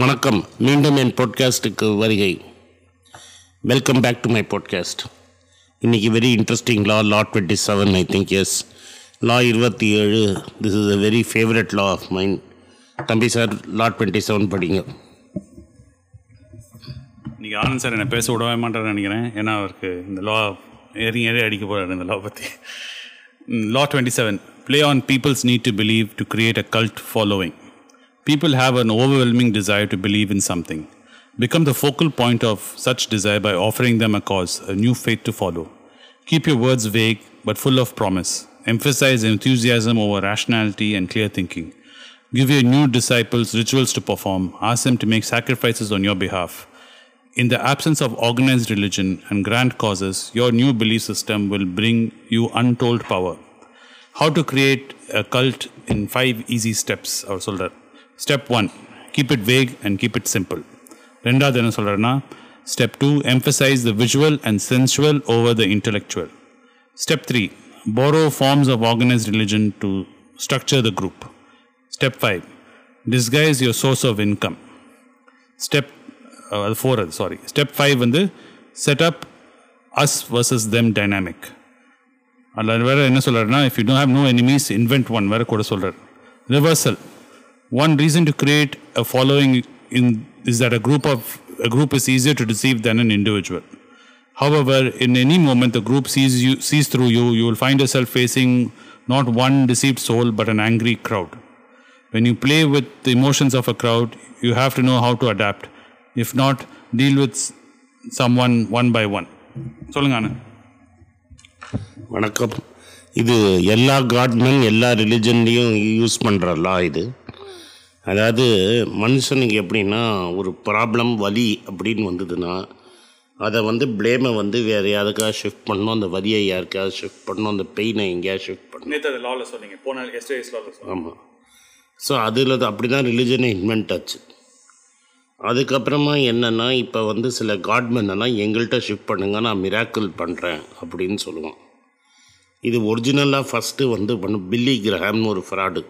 வணக்கம். மீண்டும் என் பாட்காஸ்ட்டுக்கு வருகை. Welcome back to my podcast இன்றைக்கி very interesting law law twenty seven I think as law இருபத்தி ஏழு this is a very favourite law of mind தம்பி சார் லா டுவெண்ட்டி செவன் படிங்க. இன்றைக்கி ஆனந்த் சார் என்னை பேச விடவே மாட்டேன்னு நினைக்கிறேன். ஏன்னா அவருக்கு இந்த லா ஏறி ஏறி அடிக்க போகிறாரு இந்த லா பற்றி law twenty seven play on people's need to believe to create a cult following People have an overwhelming desire to believe in something. Become the focal point of such desire by offering them a cause, a new faith to follow. Keep your words vague but full of promise. Emphasize enthusiasm over rationality and clear thinking. Give your new disciples rituals to perform. Ask them to make sacrifices on your behalf. In the absence of organized religion and grand causes, your new belief system will bring you untold power. How to create a cult in five easy steps, Our soldier. Step one keep it vague and keep it simple ரெண்டாவது என்ன சொல்கிறாருன்னா step two emphasize the visual and sensual over the intellectual step three borrow forms of organized religion to structure the group. Step 5 disguise your source of income. Step uh, 4 அது sorry step five வந்து set up us versus them dynamic அதில் வேறு என்ன சொல்கிறாருன்னா if you don't have no enemies invent one வேறு கூட சொல்கிறார் reversal One reason to create a following in is that a group of a group is easier to deceive than an individual. However, in any moment the group sees you sees through you, you will find yourself facing not one deceived soul but an angry crowd. When you play with the emotions of a crowd, you have to know how to adapt. If not, deal with s- someone one by one. சொல்லுங்க ஆனந்த் வணக்கம் இது எல்லா காட்மன் எல்லா ரிலிஜன்லேயும் use பண்ணுற லா இது அதாவது மனுஷனுக்கு எப்படின்னா ஒரு ப்ராப்ளம் வலி அப்படின்னு வந்ததுன்னா அதை வந்து ப்ளேமை வந்து வேறு யாருக்காவது ஷிஃப்ட் பண்ணணும். அந்த வலியை யாருக்காவது ஷிஃப்ட் பண்ணணும். அந்த பெயினை எங்கேயாவது ஷிஃப்ட் பண்ணணும். நேற்று அது லாவில் சொன்னீங்க. போன எஸ்டேஸ் லாவில் ஆமாம் ஸோ அதில் அப்படி தான் ரிலிஜனை இன்வென்ட் ஆச்சு. அதுக்கப்புறமா என்னென்னா இப்போ வந்து சில காட்மென் எல்லாம் எங்கள்கிட்ட ஷிஃப்ட் பண்ணுங்க நான் மிராக்கிள் பண்ணுறேன் அப்படின்னு சொல்லுவான். இது ஒரிஜினலாக ஃபஸ்ட்டு வந்து பண்ண. பில்லி கிரஹாம்னு ஒரு ஃப்ராடு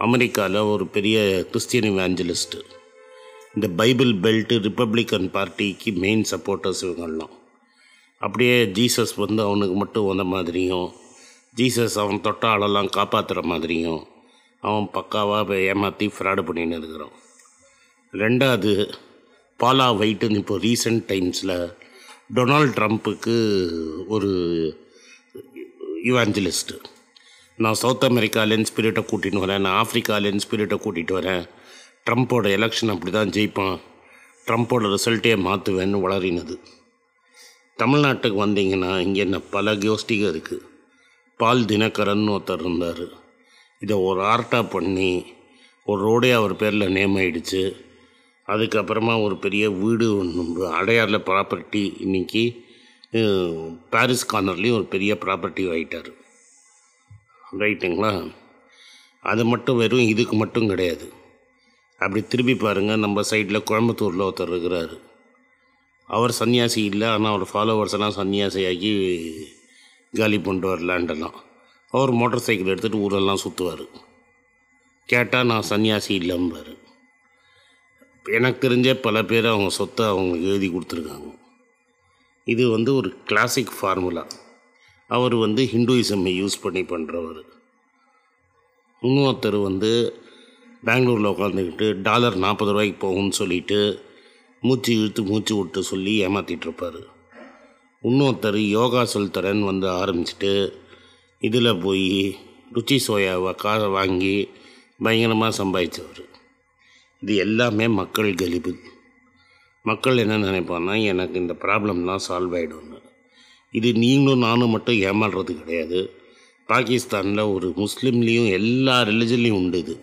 அமெரிக்காவில் ஒரு பெரிய கிறிஸ்டியன் இவாஞ்சலிஸ்ட்டு இந்த பைபிள் பெல்ட்டு ரிப்பப்ளிக்கன் பார்ட்டிக்கு மெயின் சப்போர்ட்டர்ஸ் இவங்கெல்லாம் அப்படியே ஜீசஸ் வந்து அவனுக்கு மட்டும் வந்த மாதிரியும் ஜீசஸ் அவன் தொட்ட ஆளெல்லாம் காப்பாற்றுற மாதிரியும் அவன் பக்காவாக ஏமாற்றி ஃப்ராடு பண்ணின்னு இருக்கிறான். ரெண்டாவது பாலா வைட்டுன்னு இப்போ ரீசெண்ட் டைம்ஸில் டொனால்ட் ட்ரம்ப்புக்கு ஒரு இவாஞ்சலிஸ்ட்டு நான் சவுத் அமெரிக்காலேருந்து ஸ்பிரிட்டை கூட்டிகிட்டு வரேன். நான் ஆஃப்ரிக்காலேருந்து ஸ்பிரிட்டை கூட்டிகிட்டு வரேன். ட்ரம்ப்போட எலெக்ஷன் அப்படி தான் ஜெயிப்பான். ட்ரம்ப்போட ரிசல்ட்டே மாற்றுவேன்னு வளரினது. தமிழ்நாட்டுக்கு வந்தீங்கன்னா இங்கே என்ன பல கோஷ்டிக இருக்குது பால் தினகரன் ஒருத்தர் இருந்தார். இதை ஒரு ஆர்ட்டாக பண்ணி ஒரு ரோடே அவர் பேரில் நேம் ஆயிடுச்சு. அதுக்கப்புறமா ஒரு பெரிய வீடு ஒன்று அடையாரில் ப்ராப்பர்ட்டி இன்னைக்கு பாரிஸ் கார்னர்லேயும் ஒரு பெரிய ப்ராப்பர்ட்டி ஆகிட்டார் ரைட்டுங்களா? அது மட்டும் வெறும் இதுக்கு மட்டும் கிடையாது. அப்படி திரும்பி பாருங்கள் நம்ம சைடில் கோயம்புத்தூரில் ஒருத்தர் இருக்கிறாரு. அவர் சன்னியாசி இல்லை ஆனால் அவர் ஃபாலோவர்ஸ் எல்லாம் சன்னியாசியாகி காலி பண்ணிட்டு வரலான்டெல்லாம் அவர் மோட்டார் சைக்கிள் எடுத்துகிட்டு ஊரெல்லாம் சுற்றுவார் கேட்டால் நான் சன்னியாசி இல்லைம்பார். எனக்கு தெரிஞ்ச பல பேர் அவங்க சொத்தை அவங்க எழுதி கொடுத்துருக்காங்க. இது வந்து ஒரு கிளாசிக் ஃபார்முலா அவர் வந்து ஹிந்துயிசம்மை யூஸ் பண்ணி பண்ணுறவர் இன்னொருத்தர் வந்து பெங்களூரில் உட்காந்துக்கிட்டு டாலர் நாற்பது ரூபாய்க்கு போகும்னு சொல்லிட்டு மூச்சு இழுத்து மூச்சு விட்டு சொல்லி ஏமாற்றிட்டுருப்பார் இன்னொருத்தர் யோகா சொல்தரன் வந்து ஆரம்பிச்சிட்டு இதில் போய் ருச்சி சோயாவை காரை வாங்கி பயங்கரமாக சம்பாதிச்சவர். இது எல்லாமே மக்கள் கழிவு மக்கள் என்ன நினைப்பான்னா எனக்கு இந்த ப்ராப்ளம்லாம் சால்வ் ஆகிடும்னு இது நீங்களும் நானும் மட்டும் ஏமாறுறது கிடையாது. பாகிஸ்தானில் ஒரு முஸ்லீம்லேயும் எல்லா ரிலிஜன்லேயும் உண்டு இது.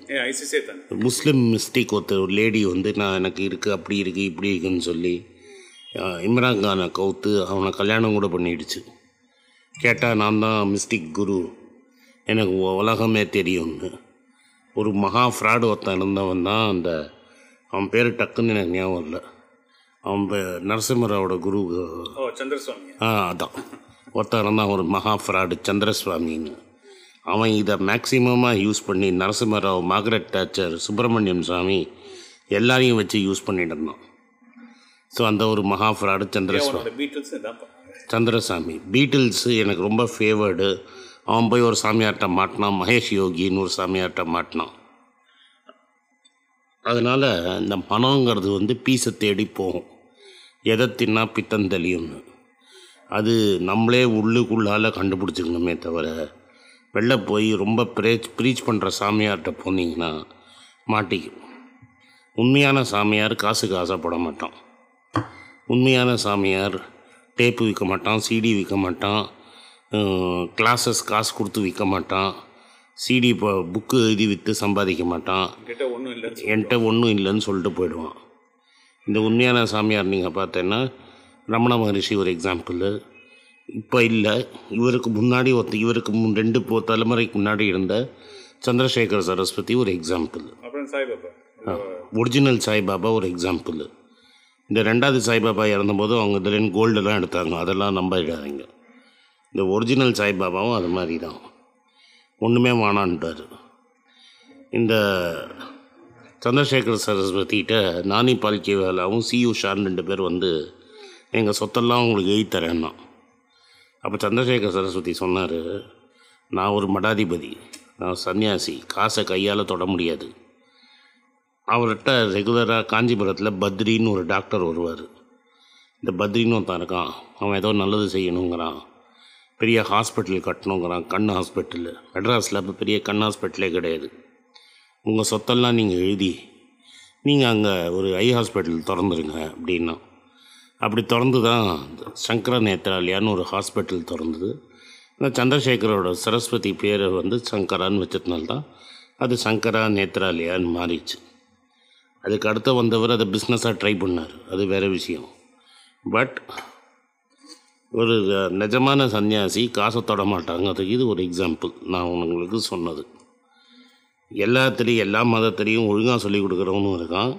முஸ்லீம் மிஸ்டேக் ஒருத்தர் ஒரு லேடி வந்து நான் எனக்கு இருக்குது அப்படி இருக்குது இப்படி இருக்குன்னு சொல்லி இம்ரான் கானை கவுத்து அவனை கல்யாணம் கூட பண்ணிடுச்சு. கேட்டால் நான் தான் மிஸ்டிக் குரு. எனக்கு உலகமே தெரியும்னு. ஒரு மகா ஃப்ராடு ஒருத்தன் இருந்தவன் தான் அந்த அவன் பேர் டக்குன்னு எனக்கு ஞாபகம் இல்லை. நரசிம்மராவோட குரு. சந்திரசுவாமி ஆ அதான். ஒருத்தர் இருந்தான் ஒரு மகா ஃப்ராடு சந்திரசுவாமின்னு. அவன் இதை மேக்சிமமாக யூஸ் பண்ணி நரசிம்மராவ் மார்கரெட் டாச்சர் சுப்பிரமணியம் சாமி எல்லாரையும் வச்சு யூஸ் பண்ணிட்டு இருந்தான். ஸோ அந்த ஒரு மகா ஃப்ராடு சந்திரசுவாமி சந்திரசாமி. பீட்டில்ஸு எனக்கு ரொம்ப ஃபேவர்டு அவன் போய் ஒரு சாமியார்ட்ட மாட்டினான். மகேஷ் யோகின்னு ஒரு சாமியார்ட்ட மாட்டினான். அதனால் இந்த மனங்கிறது வந்து பீஸை தேடி போகும். எதை தின்னா பித்தம் தெளியும்னு அது நம்மளே உள்ளுக்குள்ளால் கண்டுபிடிச்சிக்கணுமே தவிர வெளில போய் ரொம்ப ப்ரேச் ப்ரீச் பண்ணுற சாமியார்கிட்ட போனீங்கன்னா மாட்டிக்கும். உண்மையான சாமியார் காசுக்கு ஆசைப்பட மாட்டான். உண்மையான சாமியார் டேப்பு விற்க மாட்டான் சிடி விற்க மாட்டான் கிளாஸஸ் காசு கொடுத்து விற்க மாட்டான் சிடி இப்போ புக்கு எழுதி விற்று சம்பாதிக்க மாட்டான். கிட்ட ஒன்றும் இல்லை என்கிட்ட ஒன்றும் இல்லைன்னு சொல்லிட்டு போயிடுவான். இந்த உண்மையான சாமியார் நீங்கள் பார்த்தேன்னா ரமண மகரிஷி ஒரு எக்ஸாம்பிள் இப்போ இல்லை. இவருக்கு முன்னாடி ஒருத்த இவருக்கு முன் ரெண்டு போ தலைமுறைக்கு முன்னாடி இருந்த சந்திரசேகர் சரஸ்வதி ஒரு எக்ஸாம்பிள் ஒரிஜினல் சாய்பாபா ஒரு எக்ஸாம்பிள் இந்த ரெண்டாவது சாய்பாபா இறந்தபோது அவங்க இதுலேருந்து கோல்டெல்லாம் எடுத்தாங்க. அதெல்லாம் நம்பிடாதீங்க இந்த ஒரிஜினல் சாய்பாபாவும் அது மாதிரி தான் ஒன்றுமே வானான்ட்டார் இந்த சந்திரசேகர் சரஸ்வதிகிட்ட நானி பால்கேவாலாவும் சி உஷான்னு ரெண்டு பேர் வந்து எங்கள் சொத்தெல்லாம் உங்களுக்கு எழுதி தரேன்னா. அப்போ சந்திரசேகர் சரஸ்வதி சொன்னார் நான் ஒரு மடாதிபதி நான் சன்னியாசி காசை கையால் தொட முடியாது. அவர்கிட்ட ரெகுலராக காஞ்சிபுரத்தில் பத்ரின்னு ஒரு டாக்டர் வருவார். இந்த பத்ரின்னு ஒருத்தன் இருக்கான் அவன் ஏதோ நல்லது செய்யணுங்கிறான். பெரிய ஹாஸ்பிட்டல் கட்டணுங்கிறான் கண் ஹாஸ்பிட்டலு மெட்ராஸில் இப்போ பெரிய கண் ஹாஸ்பிட்டலே கிடையாது. உங்கள் சொத்தெல்லாம் நீங்கள் எழுதி நீங்கள் அங்கே ஒரு ஐ ஹாஸ்பிட்டல் திறந்துருங்க அப்படின்னா அப்படி திறந்து தான் சங்கர நேத்ராலயான்னு ஒரு ஹாஸ்பிட்டல் திறந்தது. இந்த சந்திரசேகரோட சரஸ்வதி பேரை வந்து சங்கரான்னு வச்சதுனால தான் அது சங்கரா நேத்ராலயான்னு மாறிச்சு அதுக்கு அடுத்து வந்தவர் அதை பிஸ்னஸாக ட்ரை பண்ணார். அது வேறு விஷயம். பட் ஒரு நிஜமான சன்னியாசி காசை தொட மாட்டாங்க. அதுக்கு இது ஒரு எக்ஸாம்பிள் நான் உங்களுக்கு சொன்னது. எல்லாத்துலேயும் எல்லா மதத்துலேயும் ஒழுங்காக சொல்லிக் கொடுக்குறவனும் இருக்கான்.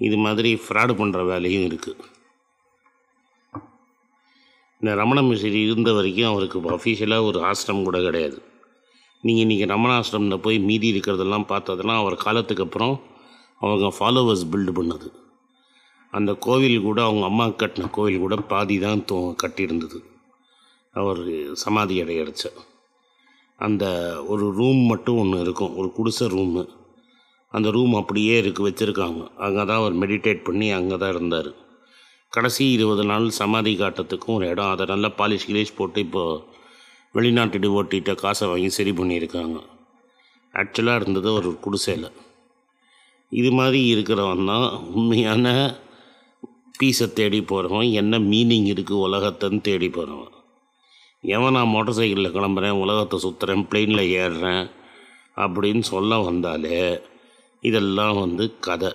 இது மாதிரி ஃப்ராடு பண்ணுற வேலையும் இருக்குது இந்த ரமண மிஸ்ரி இருந்த வரைக்கும் அவருக்கு அஃபீஷியலாக ஒரு ஆசிரம் கூட கிடையாது. நீங்கள் இன்றைக்கி ரமண ஆசிரமில் போய் மீதி இருக்கிறதெல்லாம் பார்த்ததுன்னா அவர் காலத்துக்கு அப்புறம் அவங்க ஃபாலோவர்ஸ் பில்டு பண்ணது. அந்த கோவில் கூட அவங்க அம்மா கட்டின கோவில் கூட பாதி தான் தோ கட்டியிருந்தது. அவர் சமாதி அடையடைச்சார் அந்த ஒரு ரூம் மட்டும் ஒன்று இருக்கும். ஒரு குடிசை ரூமு அந்த ரூம் அப்படியே இருக்கு வச்சுருக்காங்க. அங்கே தான் அவர் மெடிடேட் பண்ணி அங்கே தான் இருந்தார். கடைசி இருபது நாள் சமாதி காட்டத்துக்கும் ஒரு இடம். அதை நல்லா பாலிஷ் கிலீஷ் போட்டு இப்போது வெளிநாட்டு டிவோட்டிகிட்ட காசை வாங்கி சரி பண்ணியிருக்காங்க. ஆக்சுவலாக இருந்தது ஒரு குடிசையில். இது மாதிரி இருக்கிறவன் தான் உண்மையான பீஸை தேடி போகிறவன் என்ன மீனிங் இருக்குது உலகத்தைன்னு தேடி போகிறவன் எவன் நான் மோட்டார் சைக்கிளில் கிளம்புறேன் உலகத்தை சுற்றுறேன் பிளெயினில் ஏறுறேன் அப்படின்னு சொல்ல வந்தாலே இதெல்லாம் வந்து கதை.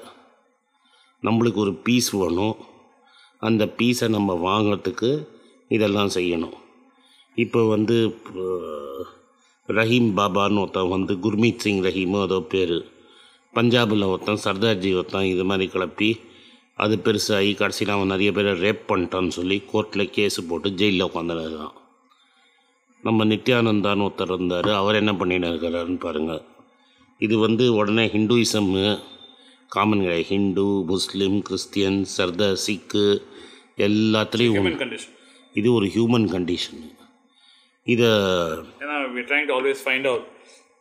நம்மளுக்கு ஒரு பீஸ் வேணும். அந்த பீஸை நம்ம வாங்கிறதுக்கு இதெல்லாம் செய்யணும். இப்போ வந்து ரஹீம் பாபான்னு ஒருத்தன் வந்து குர்மீத் சிங் ரஹீமோ அதோ பேர். பஞ்சாபில் ஒருத்தன் சர்தார்ஜி ஒருத்தன் இது மாதிரி கிளப்பி அது பெருசாகி கடைசியில் அவன் நிறைய பேரை ரேப் பண்ணிட்டான்னு சொல்லி கோர்ட்டில் கேஸு போட்டு ஜெயிலில் உட்காந்துருக்கான் நம்ம நித்யானந்தான்னு ஒருத்தர் இருந்தார். அவர் என்ன பண்ணிட்டு இருக்கிறாருன்னு பாருங்கள் இது வந்து உடனே ஹிந்துயிசம்மு காமன் கிடையாது ஹிந்து முஸ்லீம் கிறிஸ்டியன் சர்தார் சிக்கு எல்லாத்துலேயும் இது ஒரு ஹியூமன் கண்டிஷன் இதை always find out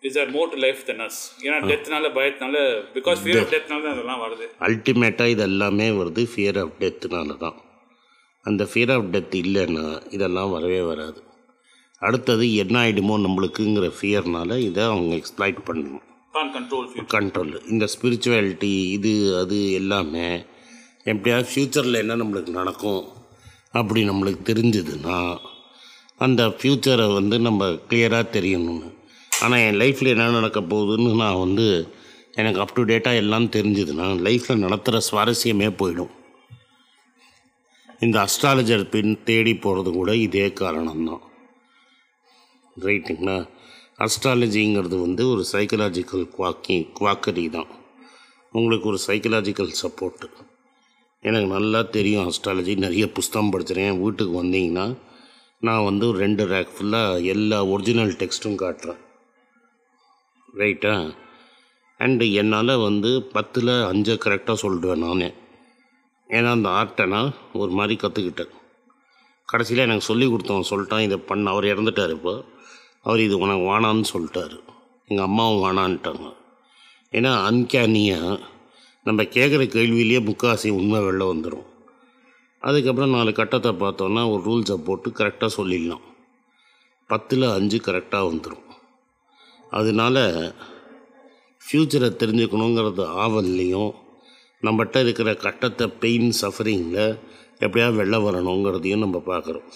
is are more to life than us ஏன்னா டெத்னால பயத்தினால பிகாஸ் ஃபியர் ஆஃப் டெத்னால தான் அதெல்லாம் வருது. அல்டிமேட்டாக இது எல்லாமே வருது ஃபியர் ஆஃப் டெத்துனால தான். அந்த ஃபியர் ஆஃப் டெத் இல்லைன்னா இதெல்லாம் வரவே வராது. அடுத்தது என்ன ஆகிடுமோ நம்மளுக்குங்கிற ஃபியர்னால இதை அவங்க எக்ஸ்ப்ளாய்ட் பண்ணணும். கண்ட்ரோல் இந்த ஸ்பிரிச்சுவாலிட்டி இது அது எல்லாமே எப்படியாவது ஃப்யூச்சரில் என்ன நம்மளுக்கு நடக்கும் அப்படி நம்மளுக்கு தெரிஞ்சதுன்னா அந்த ஃப்யூச்சரை வந்து நம்ம கிளியராக தெரியணும்னு. ஆனால் என் லைஃப்பில் என்ன நடக்க போகுதுன்னு நான் வந்து எனக்கு அப் டு டேட்டாக எல்லாம் தெரிஞ்சதுன்னா லைஃப்பில் நடத்துகிற சுவாரஸ்யமே போயிடும். இந்த அஸ்ட்ராலஜர் பின் தேடி போகிறது கூட இதே காரணம்தான். ரைட்டுங்களா அஸ்ட்ராலஜிங்கிறது வந்து ஒரு சைக்கலாஜிக்கல் குவாக்கி குவாக்கரி தான். உங்களுக்கு ஒரு சைக்கலாஜிக்கல் சப்போர்ட்டு எனக்கு நல்லா தெரியும் அஸ்ட்ராலஜி நிறைய புஸ்தகம் படிச்சிருக்கேன். வீட்டுக்கு வந்தீங்கன்னா நான் வந்து ஒரு ரெண்டு ரேக் ஃபுல்லாக எல்லா ஒரிஜினல் டெக்ஸ்ட்டும் காட்டுறேன். ரைட்டா அண்டு என்னால் வந்து பத்தில் அஞ்சை கரெக்டாக சொல்லிடுவேன் நானே. ஏன்னா அந்த ஆர்ட்டை நான் ஒரு மாதிரி கற்றுக்கிட்டேன் கடைசியில் எனக்கு சொல்லி கொடுத்தவன் சொல்லிட்டான். இதை பண்ண அவர் இறந்துட்டார் இப்போ. அவர் இது உனக்கு வேணான்னு சொல்லிட்டாரு. எங்கள் அம்மாவும் வேணான்ட்டாங்க. ஏன்னா அன்கேனியாக நம்ம கேட்குற கேள்வியிலேயே முக்காசி உண்மை வெளில வந்துடும் அதுக்கப்புறம் நாலு கட்டத்தை பார்த்தோன்னா ஒரு ரூல்ஸை போட்டு கரெக்டாக சொல்லிடலாம். பத்தில் அஞ்சு கரெக்டாக வந்துடும் அதனால ஃப்யூச்சரை தெரிஞ்சுக்கணுங்கிறது ஆவல்லையும் நம்மகிட்ட இருக்கிற கட்டத்தை பெயின் சஃபரிங்கில் எப்படியா வெளில வரணுங்கிறதையும் நம்ம பார்க்குறோம்.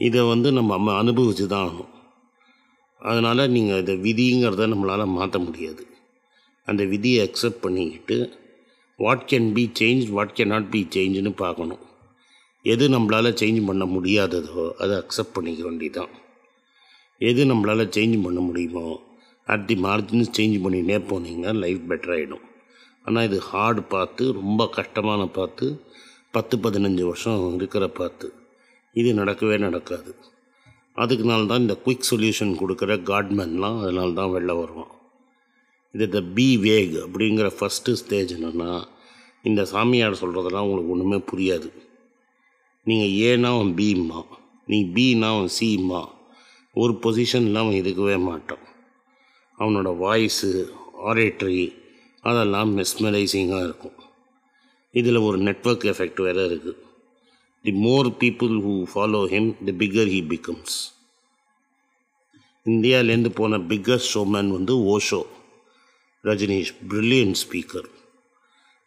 இதை வந்து நம்ம அம்மா அனுபவிச்சு தான் ஆகணும் அதனால் நீங்கள் இதை விதிங்கிறத நம்மளால் மாற்ற முடியாது. அந்த விதியை அக்செப்ட் பண்ணிக்கிட்டு what can be change what can not be சேஞ்சுன்னு பார்க்கணும். எது நம்மளால் சேஞ்ச் பண்ண முடியாததோ அதை அக்செப்ட் பண்ணிக்க வேண்டிதான் எது நம்மளால் சேஞ்ச் பண்ண முடியுமோ அட் தி மார்ஜின்ஸ் சேஞ்ச் பண்ணினே போனீங்கன்னா லைஃப் பெட்டர் ஆகிடும் ஆனால் இது ஹார்டு பார்த்து ரொம்ப கஷ்டமான பார்த்து பத்து பதினஞ்சு வருஷம் இருக்கிற பார்த்து இது நடக்கவே நடக்காது. அதுக்குனால தான் இந்த குயிக் சொல்யூஷன் கொடுக்குற காட்மேன்லாம் அதனால தான் வெளில வருவான். இது த பி வேக் அப்படிங்கிற ஃபஸ்ட்டு ஸ்டேஜ் என்னென்னா இந்த சாமியார் சொல்கிறதெல்லாம் உங்களுக்கு ஒன்றுமே புரியாது. நீங்கள் ஏன்னா அவன் பிம்மா நீ பின்னா அவன் சிம்மா ஒரு பொசிஷனில் அவன் இருக்கவே மாட்டான். அவனோட வாய்ஸு ஆரேட்ரி அதெல்லாம் மெஸ்மரைசிங்காக இருக்கும். இதில் ஒரு நெட்வொர்க் எஃபெக்ட் வேறு இருக்குது the more people who follow him the bigger he becomes இந்தியாவிலேருந்து போன பிக்கஸ்ட் ஷோமேன் வந்து ஓஷோ ரஜினிஷ் ப்ரில்லியன்ட் ஸ்பீக்கர்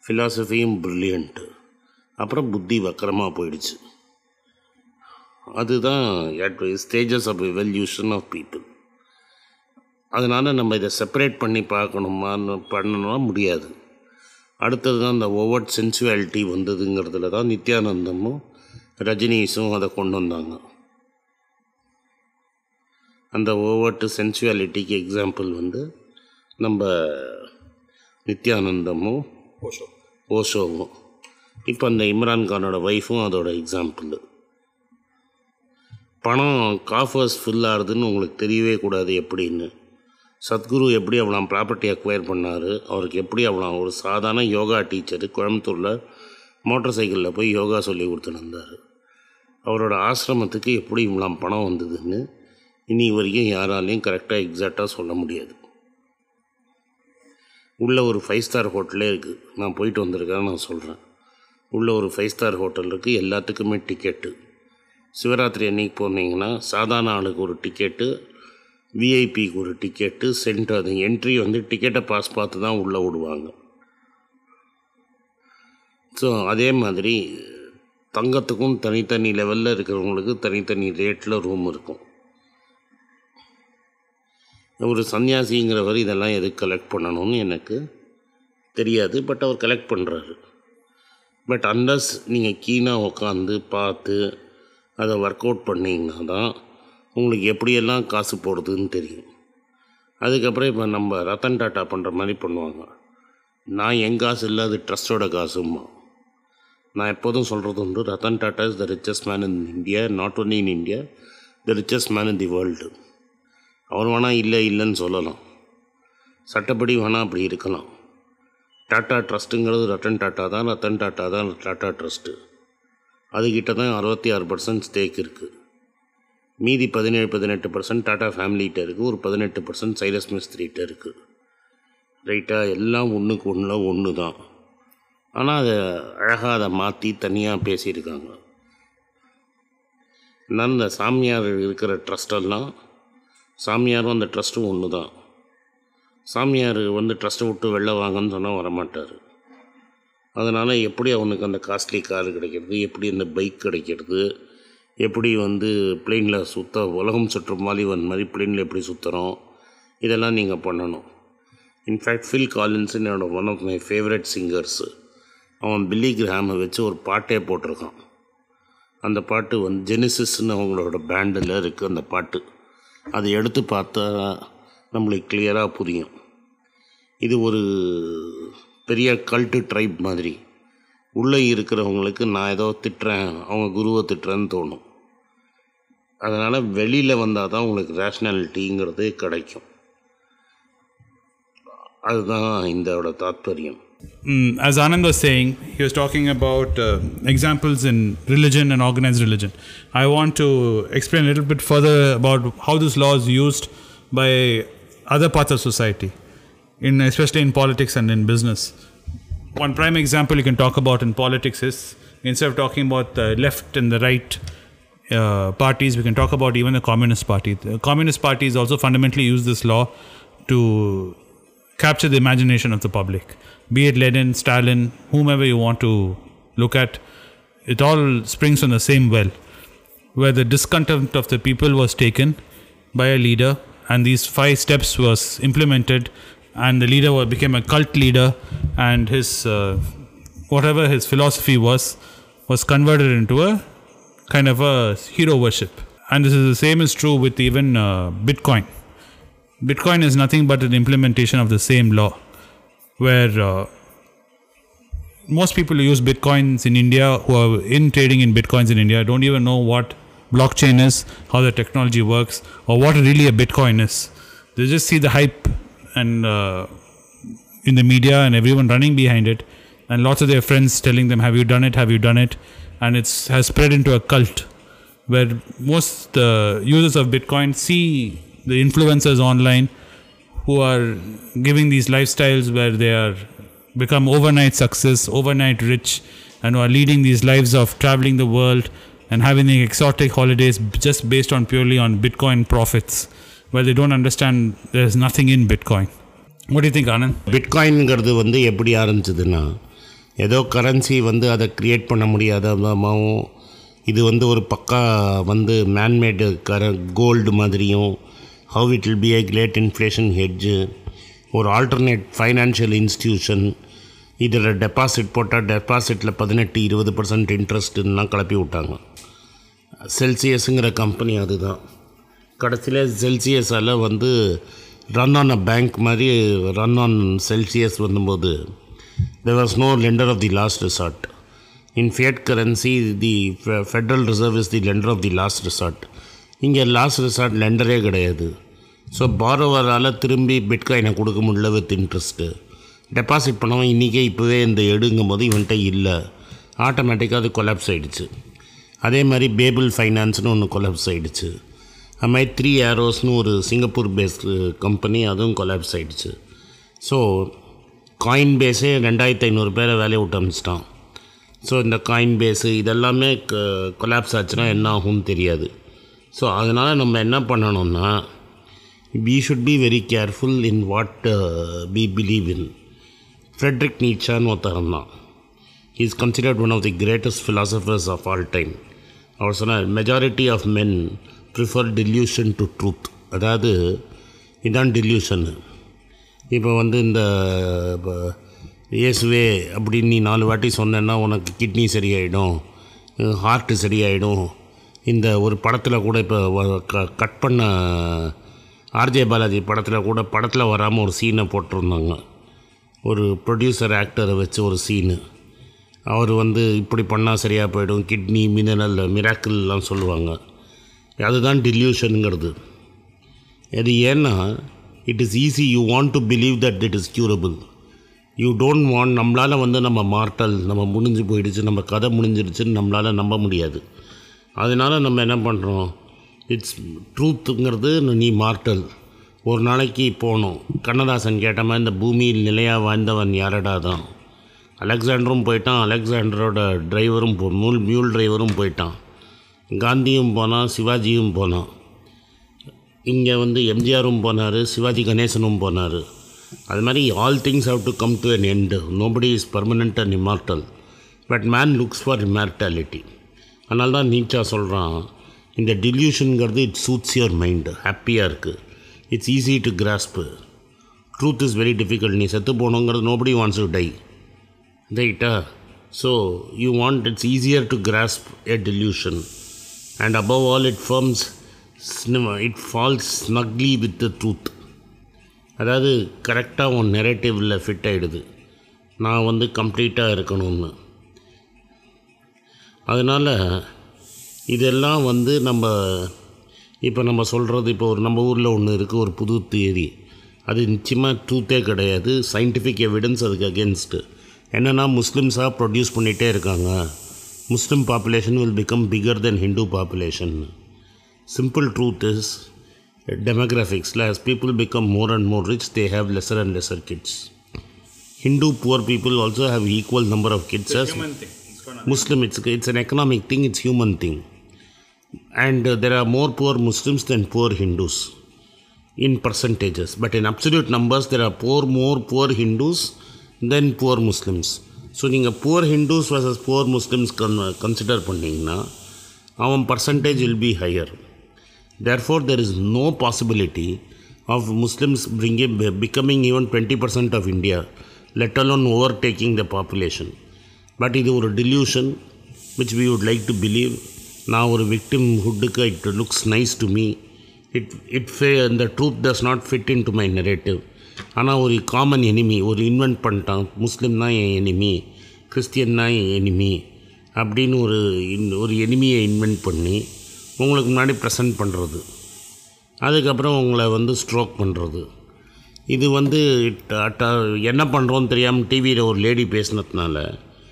ஃபிலாசபியும் ப்ரில்லியண்ட்டு அப்புறம் புத்தி வக்கரமாக போயிடுச்சு. அதுதான் stages of evolution of people அதனால் நம்ம இதை செப்பரேட் பண்ணி பார்க்கணுமான்னு பண்ணணும்னா முடியாது. அடுத்தது தான் இந்த ஓவர்ட் சென்சுவாலிட்டி வந்ததுங்கிறதுல தான் நித்யானந்தமும் ரஜினிஸும் அதை கொண்டு வந்தாங்க. அந்த ஓவர்ட்டு சென்சுவாலிட்டிக்கு எக்ஸாம்பிள் வந்து நம்ம நித்யானந்தமும் ஓஷோ ஓஷோவும் இப்போ அந்த இம்ரான்கானோட ஒய்ஃபும் அதோட எக்ஸாம்பிள் பணம் காஃபர்ஸ் ஃபில் ஆகுதுன்னு உங்களுக்கு தெரியவே கூடாது எப்படின்னு. சத்குரு எப்படி அவ்வளோ ப்ராப்பர்ட்டி அக்வயர் பண்ணார்? அவருக்கு எப்படி அவ்வளோ ஒரு சாதாரண யோகா டீச்சரு கோயம்புத்தூரில் மோட்டார் சைக்கிளில் போய் யோகா சொல்லி கொடுத்துட்டு இருந்தார் அவரோட ஆசிரமத்துக்கு எப்படி இவ்வளோ பணம் வந்ததுன்னு இனி வரைக்கும் யாராலையும் கரெக்டாக எக்ஸாக்டாக சொல்ல முடியாது. உள்ளே ஒரு ஃபைவ் ஸ்டார் ஹோட்டலே இருக்குது நான் போயிட்டு வந்திருக்கேன் நான் சொல்கிறேன் உள்ளே ஒரு ஃபைவ் ஸ்டார் ஹோட்டல் இருக்குது எல்லாத்துக்குமே டிக்கெட்டு சிவராத்திரி அன்னைக்கு போனீங்கன்னா சாதாரண ஆளுக்கு ஒரு டிக்கெட்டு விஐபிக்கு ஒரு டிக்கெட்டு சென்ட் அது என்ட்ரி வந்து டிக்கெட்டை பாஸ் பார்த்து தான் உள்ளே விடுவாங்க ஸோ அதே மாதிரி தங்கத்துக்கும் தனித்தனி லெவலில் இருக்கிறவங்களுக்கு தனித்தனி ரேட்டில் ரூம் இருக்கும். ஒரு சன்னியாசிங்கிறவர் இதெல்லாம் எதுக்கு கலெக்ட் பண்ணணும்னு எனக்கு தெரியாது பட் அவர் கலெக்ட் பண்ணுறாரு பட் அன்லஸ் நீங்கள் கீனாக உட்காந்து பார்த்து அதை ஒர்க் அவுட் பண்ணிங்கன்னா தான் உங்களுக்கு எப்படியெல்லாம் காசு போடுதுன்னு தெரியும். அதுக்கப்புறம் இப்போ நம்ம ரத்தன் டாட்டா பண்ணுற மாதிரி பண்ணுவாங்க. நான் என் காசு இல்லை அது ட்ரஸ்ட்டோட காசுமா நான் எப்போதும் சொல்கிறது உண்டு. Ratan Tata is the richest man in India not only in India the richest man in the world அவர் வேணால் இல்லை இல்லைன்னு சொல்லலாம். சட்டப்படி வேணால் அப்படி இருக்கலாம். டாட்டா ட்ரஸ்ட்டுங்கிறது ரத்தன் டாட்டா தான் ரத்தன் டாட்டா தான் டாட்டா ட்ரஸ்ட்டு அதுக்கிட்ட தான் அறுபத்தி ஆறு பர்சன்ட் ஸ்டேக் இருக்குது மீதி பதினேழு பதினெட்டு பர்சன்ட் டாட்டா ஃபேமிலிகிட்ட இருக்குது ஒரு பதினெட்டு பர்சன்ட் சைரஸ் மிஸ்திரிகிட்ட இருக்குது ரைட்டாக எல்லாம் ஒன்றுக்கு ஒன்றில் ஒன்று தான் ஆனால் அதை அழகாக அதை மாற்றி தனியாக பேசியிருக்காங்க. நான் இந்த சாமியார் இருக்கிற ட்ரஸ்டெல்லாம் சாமியாரும் அந்த ட்ரஸ்ட்டும் ஒன்று தான் சாமியார் வந்து ட்ரஸ்ட்டை விட்டு வெளில வாங்கன்னு சொன்னால் வரமாட்டார். அதனால் எப்படி அவனுக்கு அந்த காஸ்ட்லி கார் கிடைக்கிறது எப்படி அந்த பைக் கிடைக்கிறது எப்படி வந்து பிளெயினில் சுத்த உலகம் சுற்றும் மாலிவன் மாதிரி பிளெயினில் எப்படி சுற்றுறோம் இதெல்லாம் நீங்கள் பண்ணணும். இன்ஃபேக்ட் ஃபில் காலின்ஸ் என்னோட one of my favourite singers அவன் பில்லி கிராமை வச்சு ஒரு பாட்டே போட்டிருக்கான். அந்த பாட்டு வந்து ஜெனிசிஸ்னு அவங்களோட பேண்டில் இருக்குது அந்த பாட்டு. அதை எடுத்து பார்த்தா நம்மளுக்கு கிளியராக புரியும். இது ஒரு பெரிய கல்ட்டு ட்ரைப் மாதிரி. உள்ளே இருக்கிறவங்களுக்கு நான் ஏதோ திட்டுறேன் அவங்க குருவை திட்டுறேன்னு தோணும். அதனால் வெளியில் வந்தால் தான் உங்களுக்கு ரேஷ்னாலிட்டிங்கிறது கிடைக்கும். அதுதான் இதோட தாத்பரியம். Mm, as Anand was saying, he was talking about uh, examples in religion and organized religion. I want to explain a little bit further about how this law is used by other parts of society, in especially in politics and in business. One prime example you can talk about in politics is instead of talking about the left and the right uh, parties, we can talk about even the Communist Party. The Communist Party is also fundamentally use this law to capture the imagination of the public. Be it Lenin, Stalin, whomever you want to look at, it all springs from the same well, where the discontent of the people was taken by a leader, and these five steps was implemented, and the leader became a cult leader, and his uh, whatever his philosophy was was converted into a kind of a hero worship. And this is the same is true with even uh, Bitcoin. Bitcoin is nothing but an implementation of the same law, where uh, most people who use Bitcoins in India, who are in trading in Bitcoins in India, don't even know what blockchain is, how the technology works, or what really a Bitcoin is. They just see the hype and uh, in the media and everyone running behind it, and lots of their friends telling them, "Have you done it? Have you done it?" And it's has spread into a cult where most uh, users of Bitcoin see the influencers online who are giving these lifestyles where they are become overnight success, overnight rich, and who are leading these lives of traveling the world and having the exotic holidays just based on purely on Bitcoin profits, where they don't understand there's nothing in Bitcoin. What do you think, Anand? பிட்காயின்ங்கிறது வந்து எப்படி ஆரம்பிச்சதுன்னா ஏதோ currency வந்து அதை create பண்ண முடியாதமாகவும் இது வந்து ஒரு பக்கா வந்து மேன்மேடு கர கோல்டு மாதிரியும் how it will be a great inflation hedge ஒரு ஆல்டர்னேட் ஃபைனான்ஷியல் இன்ஸ்டிடியூஷன் இதில் டெபாசிட் போட்டால் டெபாசிட்டில் பதினெட்டு இருபது பர்சன்ட் இன்ட்ரெஸ்ட்டுலாம் கிளப்பி விட்டாங்க. செல்சியஸுங்கிற கம்பெனி அதுதான். கடைசியில் செல்சியஸால் வந்து ரன் ஆன் அ பேங்க் மாதிரி ரன் ஆன் செல்சியஸ் வந்தபோது there was no lender of the last resort in fiat currency the fe federal reserve is the lender of the last resort இங்கே last resort லெண்டரே கிடையாது. So பாரோவரால் திரும்பி பிட்காயினை கொடுக்க முடியல with interest deposit பண்ணவன் இன்றைக்கே இப்போவே இந்த எடுங்கும் போது இவன்கிட்ட இல்லை. ஆட்டோமேட்டிக்காக அது கொலாப்ஸ் ஆகிடுச்சு அதே மாதிரி பேபிள் ஃபைனான்ஸ்னு ஒன்று கொலாப்ஸ் ஆகிடுச்சு அது மாதிரி த்ரீ ஏரோஸ்னு ஒரு சிங்கப்பூர் பேஸ்டு கம்பெனி அதுவும் கொலாப்ஸ் ஆகிடுச்சு ஸோ காயின் பேஸே ரெண்டாயிரத்து ஐநூறு பேரை வேலையை விட்டு அமிச்சிட்டான். ஸோ இந்த காயின் பேஸு இதெல்லாமே uh, கொலாப்ஸ் ஆச்சுன்னா என்ன ஆகும்னு தெரியாது. ஸோ அதனால் நம்ம என்ன பண்ணணும்னா we should be very careful in what we believe in Friedrich நீச்சான்னு ஒருத்தரம் தான் is considered one of the greatest philosophers of all time அவர் சொன்னார் majority of men prefer delusion to truth அதாவது இதான் டில்யூஷன்னு இப்போ வந்து இந்த இயேசுவே அப்படின்னு நீ நாலு வாட்டி சொன்னேன்னா உனக்கு கிட்னி சரியாயிடும் ஹார்ட்டு சரியாயிடும் இந்த ஒரு படத்தில் கூட இப்போ க- கட் பண்ண ஆர்ஜே பாலாஜி படத்தில் கூட படத்தில் வராமல் ஒரு சீனை போட்டிருந்தாங்க. ஒரு ப்ரொடியூசர் ஆக்டரை வச்சு ஒரு சீனு அவர் வந்து இப்படி பண்ணால் சரியாக போயிடும். கிட்னி மினரல் மிராக்கிள்லாம் சொல்லுவாங்க. அதுதான் டில்யூஷனுங்கிறது அது ஏன்னா it is easy you want to believe that it is curable you don't want நம்மளால் வந்து நம்ம மார்ட்டல் நம்ம முடிஞ்சு போயிடுச்சு நம்ம கதை முடிஞ்சிடுச்சுன்னு நம்மளால் நம்ப முடியாது. அதனால் நம்ம என்ன பண்ணுறோம் இட்ஸ் ட்ரூத்துங்கிறது நீ மார்ட்டல் ஒரு நாளைக்கு போகணும் கண்ணதாசன் கேட்ட மாதிரி இந்த பூமியில் நிலையாக வாழ்ந்தவன் யாரடா தான்? அலெக்சாண்டரும் போயிட்டான். அலெக்சாண்டரோட டிரைவரும் போ மூல் மியூல் டிரைவரும் போயிட்டான். காந்தியும் போனான் சிவாஜியும் போனான். இங்கே வந்து எம்ஜிஆரும் போனார் சிவாஜி கணேசனும் போனார். அது மாதிரி all things have to come to an end nobody is permanent and immortal. But man looks for immortality. அதனால தான் நீச்சா சொல்கிறான் இந்த டில்யூஷனுங்கிறது இட் சூட்ஸ் யுவர் மைண்டு ஹாப்பியாக இருக்குது it's easy to grasp truth is very difficult நீ செத்து போகணுங்கிறது நோபடி வாண்ட்ஸ் டு டை ரைட்டா so you want it's easier to grasp a delusion and above all it firms it falls snugly with the truth அதாவது கரெக்டாக உன் நெரேட்டிவில் fit ஆகிடுது நான் வந்து கம்ப்ளீட்டாக இருக்கணும்னு. அதனால் இதெல்லாம் வந்து நம்ம இப்போ நம்ம சொல்கிறது இப்போ ஒரு நம்ம ஊரில் ஒன்று இருக்குது ஒரு புது தியரி அது நிச்சயமாக ட்ரூத்தே கிடையாது. சயின்டிஃபிக் எவிடன்ஸ் அதுக்கு அகேன்ஸ்ட்டு என்னென்னா முஸ்லிம்ஸாக ப்ரொடியூஸ் பண்ணிகிட்டே இருக்காங்க. Muslim population will become bigger than Hindu population truth is uh, demographics as people become more and more rich they have lesser and lesser kids. Hindu poor people also have equal number of kids as muslim it's, it's an economic thing it's human thing and uh, there are more poor muslims than poor hindus in percentages but in absolute numbers there are poor more poor hindus than poor muslims so நீங்கள் poor Hindus versus poor Muslims கன் consider பண்ணிங்கன்னா அவன் percentage will be higher therefore there is no possibility of muslims bringing becoming even 20% of india let alone overtaking the population But இது ஒரு delusion which we would like to believe நான் ஒரு victim ஹுட்டுக்கு it looks nice to me it it fe fa- truth does not fit in to my narrative ஆனால் ஒரு common enemy ஒரு invent பண்ணிட்டான். முஸ்லீம் தான் என் enemy Christian தான் என் எனிமி அப்படின்னு ஒரு இன்- ஒரு எனிமியை இன்வென்ட் பண்ணி உங்களுக்கு முன்னாடி ப்ரெசன்ட் பண்ணுறது அதுக்கப்புறம் உங்களை வந்து ஸ்ட்ரோக் பண்ணுறது இது வந்து ட- என்ன பண்ணுறோன்னு தெரியாமல் டிவியில் ஒரு லேடி பேசினதுனால